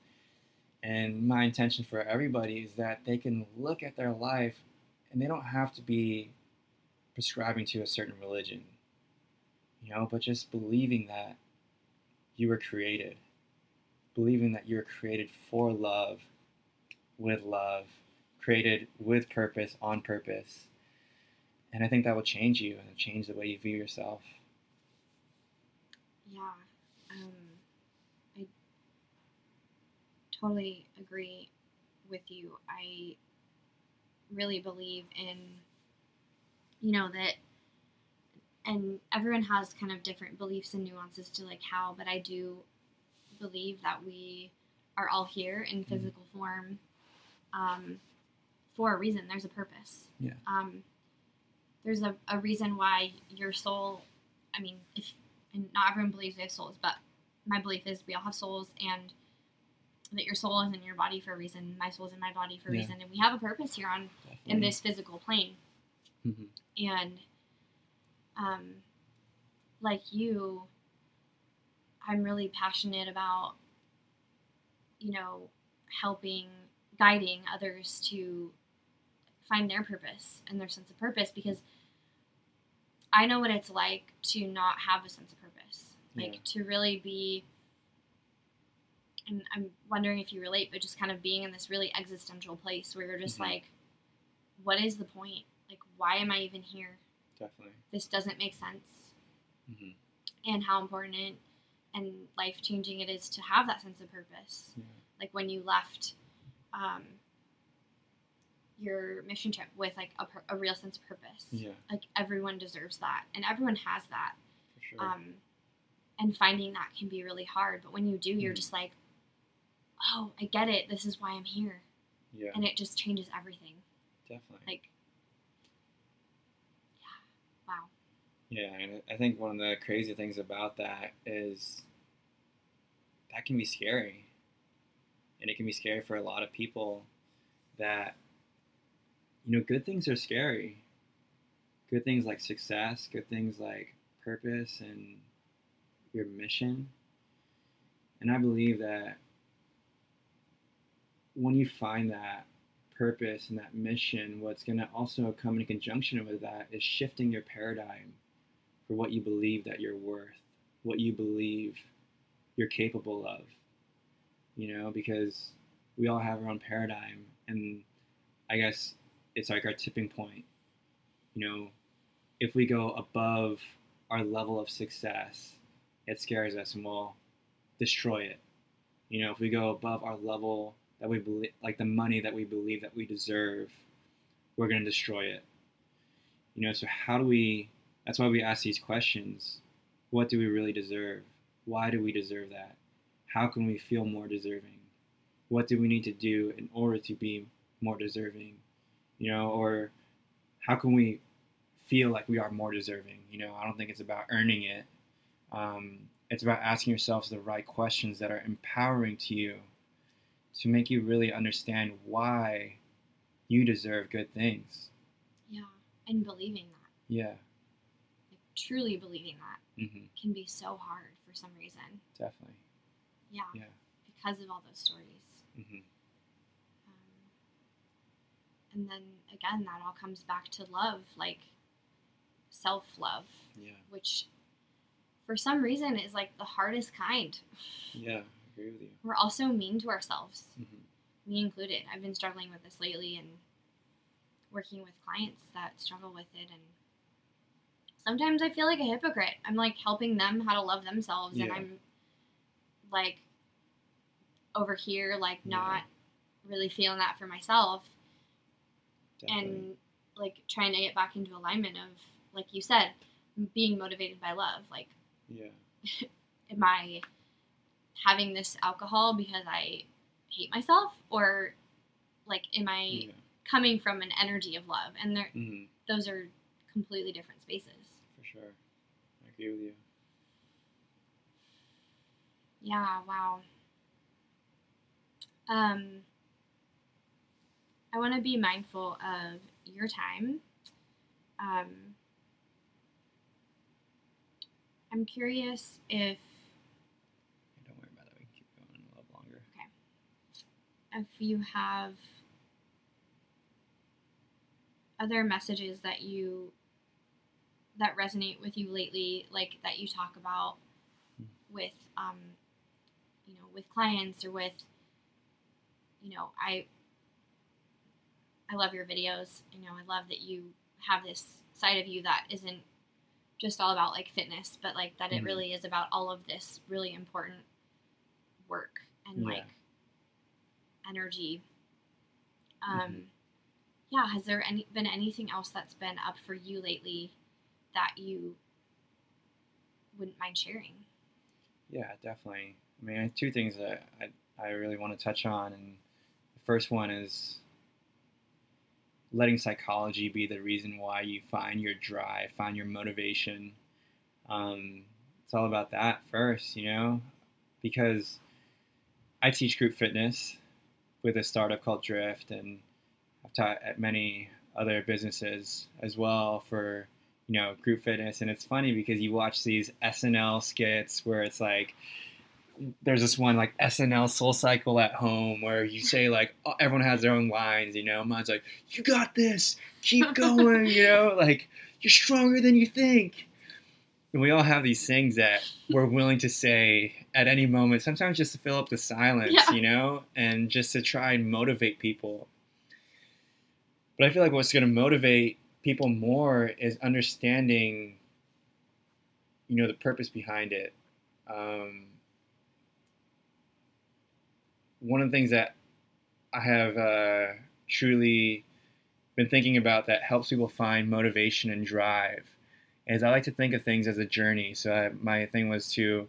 And my intention for everybody is that they can look at their life and they don't have to be prescribing to a certain religion, you know, but just believing that you were created, believing that you were created for love, with love, created with purpose, on purpose, and I think that will change you and change the way you view yourself. Yeah, um, I totally agree with you. I really believe in, you know, that, and everyone has kind of different beliefs and nuances to like how, but I do believe that we are all here in mm-hmm. physical form um, for a reason. There's a purpose. Yeah. Um, there's a, a reason why your soul i mean if and not everyone believes they have souls but my belief is we all have souls and that your soul is in your body for a reason my soul is in my body for a yeah. reason and we have a purpose here on Definitely. in this physical plane mm-hmm. and um like you i'm really passionate about you know helping guiding others to find their purpose and their sense of purpose because I know what it's like to not have a sense of purpose. Like yeah. to really be and I'm wondering if you relate, but just kind of being in this really existential place where you're just mm-hmm. like, what is the point? Why am I even here? Definitely. This doesn't make sense. Mm-hmm. And how important and life changing it is to have that sense of purpose. Yeah. Like when you left um, your mission trip with like a, a real sense of purpose. Yeah, Like everyone deserves that, and everyone has that. for sure. Um, and finding that can be really hard. But when you do, you're Mhm. just like, oh, I get it. This is why I'm here, yeah, and it just changes everything. definitely. Like, yeah, wow. Yeah, and I think one of the crazy things about that is that can be scary. And it can be scary for a lot of people that, you know, good things are scary. Good things like success, good things like purpose and your mission. And I believe that when you find that purpose and that mission, what's going to also come in conjunction with that is shifting your paradigm for what you believe that you're worth, what you believe you're capable of. You know, because we all have our own paradigm, and I guess it's like our tipping point. You know, if we go above our level of success, it scares us and we'll destroy it. You know, if we go above our level that we believe, like the money that we believe that we deserve, we're going to destroy it. You know, so how do we that's why we ask these questions. What do we really deserve? Why do we deserve that? How can we feel more deserving? What do we need to do in order to be more deserving? You know, or how can we feel like we are more deserving? You know, I don't think it's about earning it. Um, it's about asking yourselves the right questions that are empowering to you to make you really understand why you deserve good things. Yeah, and believing that, Yeah. Truly believing that, hmm can be so hard for some reason. Definitely. Yeah, Yeah. because of all those stories. Mm-hmm. Um, and then again, that all comes back to love, like self love, Yeah. which for some reason is like the hardest kind. Yeah. I agree with you. We're also mean to ourselves, mm-hmm. me included. I've been struggling with this lately and working with clients that struggle with it. And sometimes I feel like a hypocrite. I'm like helping them how to love themselves, and I'm like over here, like Yeah. not really feeling that for myself. Definitely. and like trying to get back into alignment of like you said being motivated by love like yeah. am i having this alcohol because i hate myself or like am i Yeah. coming from an energy of love and there hmm those are completely different spaces For sure. I agree with you. yeah wow um i want to be mindful of your time um i'm curious if Don't worry about it. We can keep going a little longer. Okay. if you have other messages that you that resonate with you lately like that you talk about with um you know with clients or with you know i i love your videos you know i love that you have this side of you that isn't just all about like fitness but like that it Mhm. really is about all of this really important work and Yeah. like energy. Um, Mhm. Yeah, has there any been anything else that's been up for you lately that you wouldn't mind sharing? Yeah, definitely. I mean, two things that I, I really want to touch on. And the first one is letting psychology be the reason why you find your drive, find your motivation. Um, it's all about that first, you know, because I teach group fitness with a startup called Drift, and I've taught at many other businesses as well for you know group fitness. And it's funny because you watch these SNL skits where it's like there's this one like SNL SoulCycle at home where you say like oh, everyone has their own lines, you know. Mine's like you got this, keep going, you know, like you're stronger than you think. And we all have these things that we're willing to say at any moment, sometimes just to fill up the silence, Yeah. you know, and just to try and motivate people. But I feel like what's going to motivate people more is understanding, you know, the purpose behind it. Um, one of the things that I have uh, truly been thinking about that helps people find motivation and drive is I like to think of things as a journey. So I, my thing was to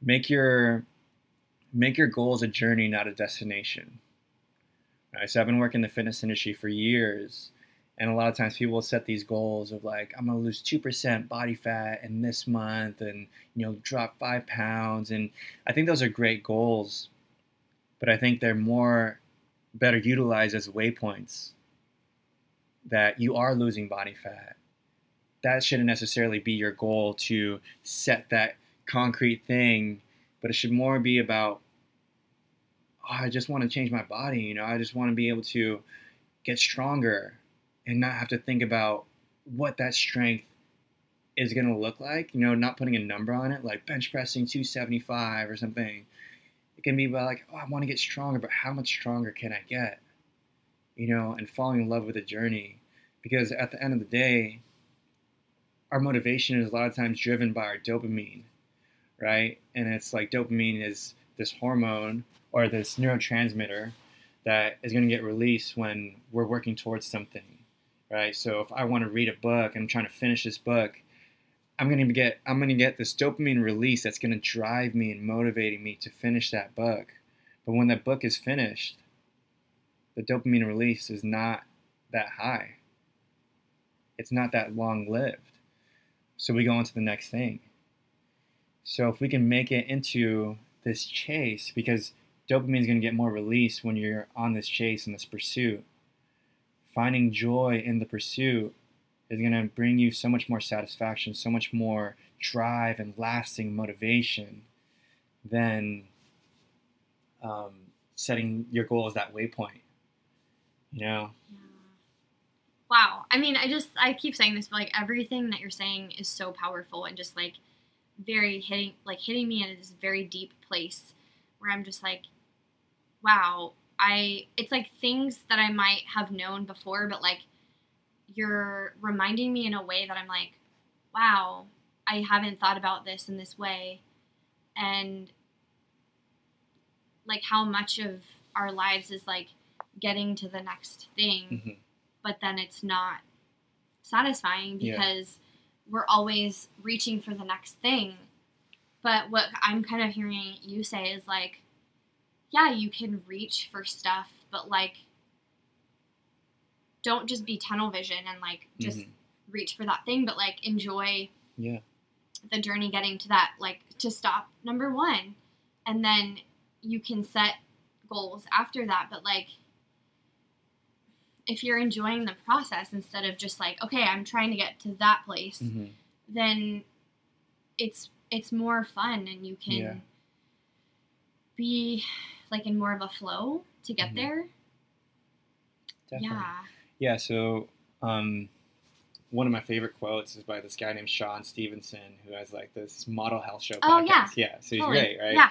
make your make your goals a journey, not a destination. Right? So I've been working in the fitness industry for years, and a lot of times people will set these goals of like I'm gonna lose two percent body fat in this month, and you know drop five pounds, and I think those are great goals, but I think they're more better utilized as waypoints that you are losing body fat. That shouldn't necessarily be your goal to set that concrete thing, but it should more be about, oh, I just want to change my body. You know, I just want to be able to get stronger and not have to think about what that strength is going to look like. You know, not putting a number on it, like bench pressing 275 or something. It can be about like, oh, I want to get stronger, but how much stronger can I get? You know, and falling in love with the journey. Because at the end of the day, our motivation is a lot of times driven by our dopamine, right? And it's like dopamine is this hormone or this neurotransmitter that is going to get released when we're working towards something, right? So if I want to read a book I'm trying to finish this book, I'm to get I'm to get this dopamine release that's to drive me and motivating me to finish that book. But when that book is finished, the dopamine release is not that high. It's not that long lived. So we go on to the next thing. So if we can make it into this chase, because dopamine is going to get more release when you're on this chase and this pursuit, finding joy in the pursuit is going to bring you so much more satisfaction, so much more drive and lasting motivation than um, setting your goal as that waypoint. You know? Yeah. Wow. I mean, I just, I keep saying this, but like everything that you're saying is so powerful and just like very hitting, like hitting me in this very deep place where I'm just like, wow, I, it's like things that I might have known before, but like you're reminding me in a way that I'm like, wow, I haven't thought about this in this way. And like how much of our lives is like getting to the next thing, Mm-hmm. but then it's not satisfying Yeah. because we're always reaching for the next thing. But what I'm kind of hearing you say is like, yeah, you can reach for stuff, but like, don't just be tunnel vision and like just Mhm. reach for that thing, but like enjoy Yeah. the journey getting to that, like to stop number one. And then you can set goals after that. But like, if you're enjoying the process instead of just like, okay, I'm trying to get to that place, hmm then it's it's more fun and you can Yeah. be like in more of a flow to get Mhm. there. Definitely. Yeah. Yeah, so um, one of my favorite quotes is by this guy named Shawn Stevenson, who has like this model health show Oh, podcast. yeah. yeah, so he's Totally. great, right? Yeah.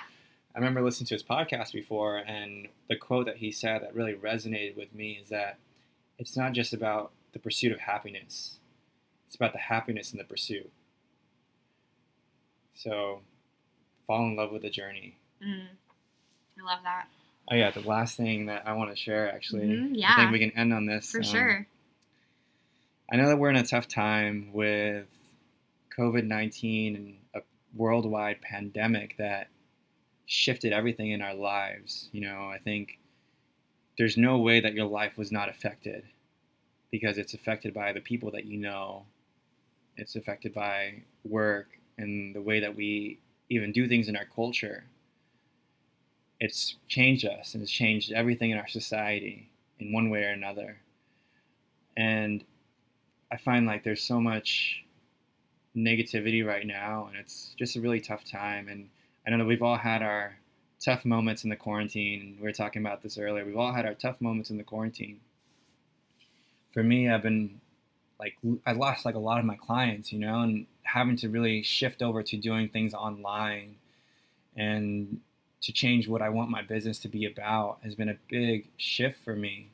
I remember listening to his podcast before, and the quote that he said that really resonated with me is that it's not just about the pursuit of happiness, it's about the happiness in the pursuit. So fall in love with the journey. Mm. I love that. Oh, yeah, the last thing that I want to share actually, Mhm, I think we can end on this. For um, sure. I know that we're in a tough time with COVID 19 and a worldwide pandemic that shifted everything in our lives. You know, I think there's no way that your life was not affected because it's affected by the people that you know, it's affected by work and the way that we even do things in our culture. It's changed us and it's changed everything in our society in one way or another. And I find like there's so much negativity right now, and it's just a really tough time. And I know that we've all had our tough moments in the quarantine. We were talking about this earlier. We've all had our tough moments in the quarantine. For me, I've been like I lost like a lot of my clients, you know, and having to really shift over to doing things online and to change what I want my business to be about has been a big shift for me,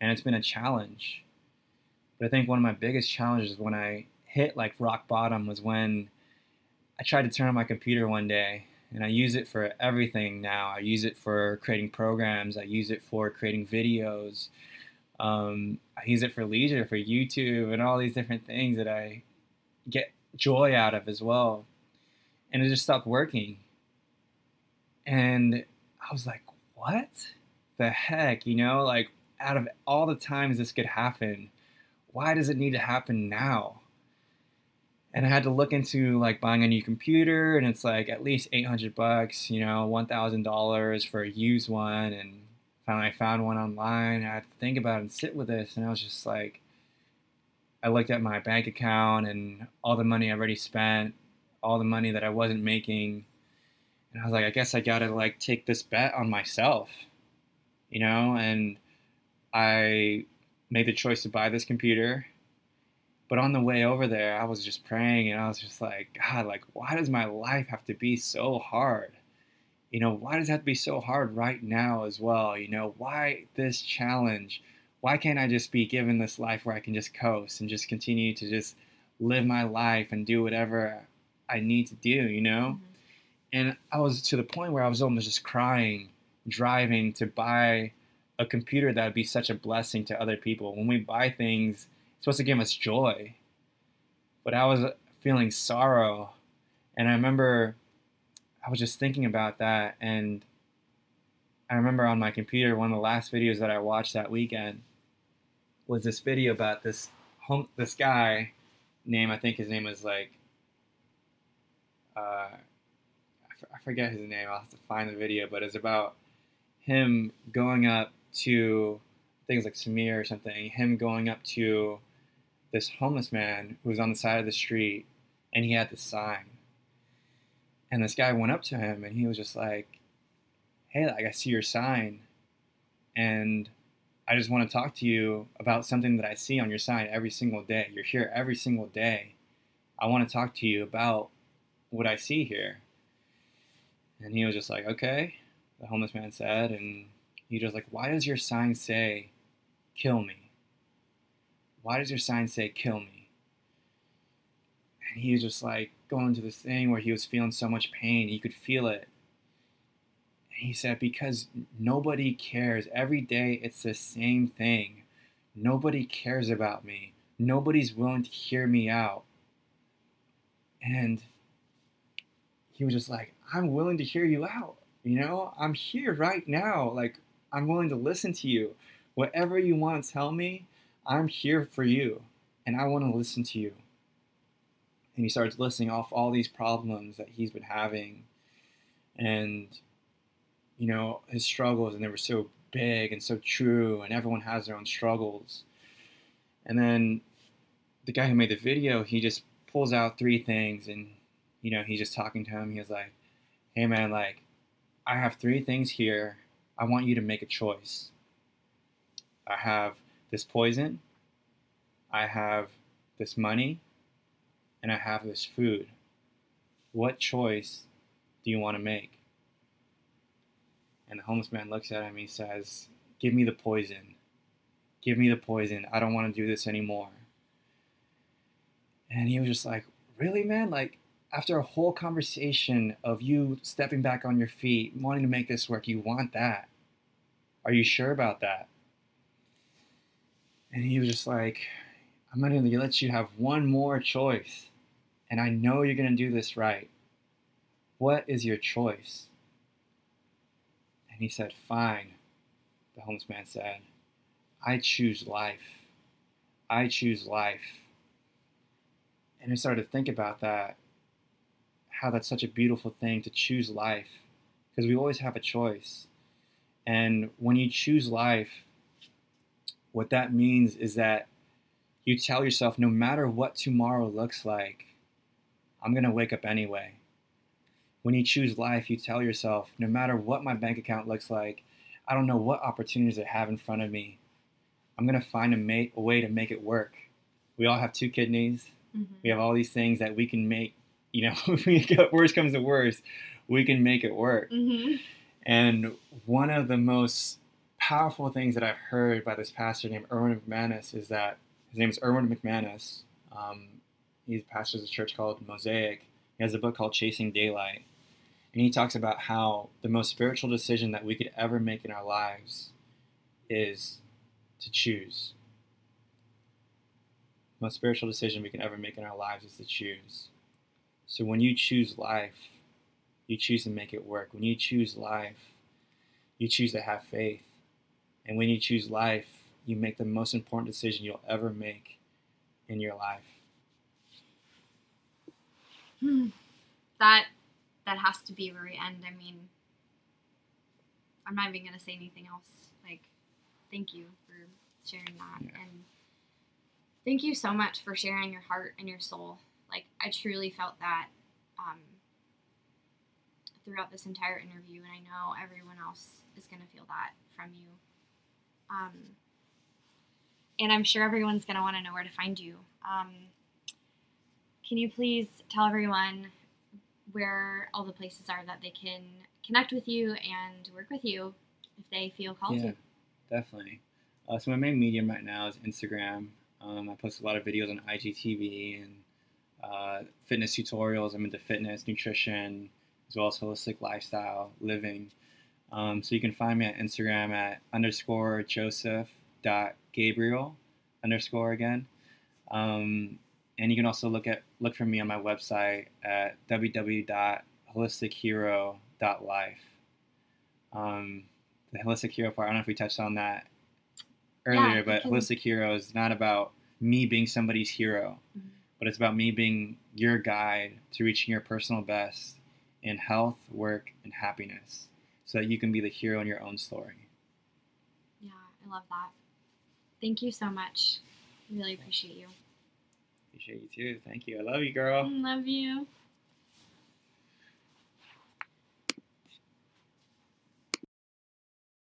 and it's been a challenge. But I think one of my biggest challenges when I hit like rock bottom was when I tried to turn on my computer one day and I use it for everything now. I use it for creating programs, I use it for creating videos. Um, I use it for leisure, for YouTube, and all these different things that I get joy out of as well. And it just stopped working. And I was like, what the heck? You know, like out of all the times this could happen, why does it need to happen now? And I had to look into like buying a new computer, and it's like at least 800 bucks, you know, $1,000 for a used one. And finally, I found one online. I had to think about it and sit with this, and I was just like, I looked at my bank account and all the money I already spent, all the money that I wasn't making, and I was like, I guess I gotta like take this bet on myself, you know, and I made the choice to buy this computer. But on the way over there, I was just praying and I was just like, God, like, why does my life have to be so hard? You know, why does it have to be so hard right now as well? You know, why this challenge? Why can't I just be given this life where I can just coast and just continue to just live my life and do whatever I need to do, you know? Mm-hmm. And I was to the point where I was almost just crying, driving to buy a computer that would be such a blessing to other people. When we buy things, it's supposed to give us joy. But I was feeling sorrow. And I remember I was just thinking about that. And I remember on my computer, one of the last videos that I watched that weekend was this video about this this guy name, I think his name was like, uh, I forget his name. I'll have to find the video, but it's about him going up to things like Samir or something, him going up to this homeless man who was on the side of the street and he had the sign. And this guy went up to him and he was just like, Hey, like I see your sign and I just want to talk to you about something that I see on your sign every single day. You're here every single day. I want to talk to you about what I see here. And he was just like, Okay, the homeless man said, and he just like, why does your sign say, kill me? Why does your sign say, kill me? And he was just like going to this thing where he was feeling so much pain. He could feel it. And he said, because nobody cares. Every day it's the same thing. Nobody cares about me. Nobody's willing to hear me out. And he was just like, I'm willing to hear you out. You know, I'm here right now. Like, I'm willing to listen to you. Whatever you want to tell me, I'm here for you and I want to listen to you. And he starts listing off all these problems that he's been having and, you know, his struggles, and they were so big and so true, and everyone has their own struggles. And then the guy who made the video, he just pulls out three things and, you know, he's just talking to him. He was like, hey man, like, I have three things here I want you to make a choice. I have this poison, I have this money, and I have this food. What choice do you want to make? And the homeless man looks at him and he says, Give me the poison. Give me the poison. I don't want to do this anymore. And he was just like, Really, man? Like, after a whole conversation of you stepping back on your feet, wanting to make this work, you want that. Are you sure about that? And he was just like, I'm going to let you have one more choice. And I know you're going to do this right. What is your choice? And he said, Fine. The homeless man said, I choose life. I choose life. And I started to think about that how that's such a beautiful thing to choose life because we always have a choice. And when you choose life, what that means is that you tell yourself no matter what tomorrow looks like, I'm going to wake up anyway. When you choose life, you tell yourself no matter what my bank account looks like, I don't know what opportunities I have in front of me. I'm going to find a, ma- a way to make it work. We all have two kidneys. Mm-hmm. We have all these things that we can make you know, if we get worst comes to worst, we can make it work. Mm-hmm. And one of the most powerful things that I've heard by this pastor named Erwin McManus is that his name is Erwin McManus. Um, he pastors a church called Mosaic. He has a book called Chasing Daylight. And he talks about how the most spiritual decision that we could ever make in our lives is to choose. most spiritual decision we can ever make in our lives is to choose. So when you choose life, you choose to make it work. When you choose life, you choose to have faith. And when you choose life, you make the most important decision you'll ever make in your life. Hmm. That that has to be where we end. I mean, I'm not even gonna say anything else. Like, thank you for sharing that, Yeah. and thank you so much for sharing your heart and your soul. Like, I truly felt that um, throughout this entire interview, and I know everyone else is gonna feel that from you. Um, and I'm sure everyone's gonna want to know where to find you. Um, can you please tell everyone where all the places are that they can connect with you and work with you if they feel called Yeah, to? definitely. Uh, so my main medium right now is Instagram. Um, I post a lot of videos on IGTV and uh, fitness tutorials. I'm into fitness, nutrition, as well as holistic lifestyle living. Um, so you can find me at Instagram at underscore Joseph dot Gabriel underscore again. Um, and you can also look at look for me on my website at www.holistichero.life. Um, the holistic hero part. I don't know if we touched on that earlier, you but holistic hero is not about me being somebody's hero, Mhm. But it's about me being your guide to reaching your personal best in health, work, and happiness, so that you can be the hero in your own story. Yeah, I love that. Thank you so much. I really appreciate you. Appreciate you too. Thank you. I love you, girl. Mm, love you.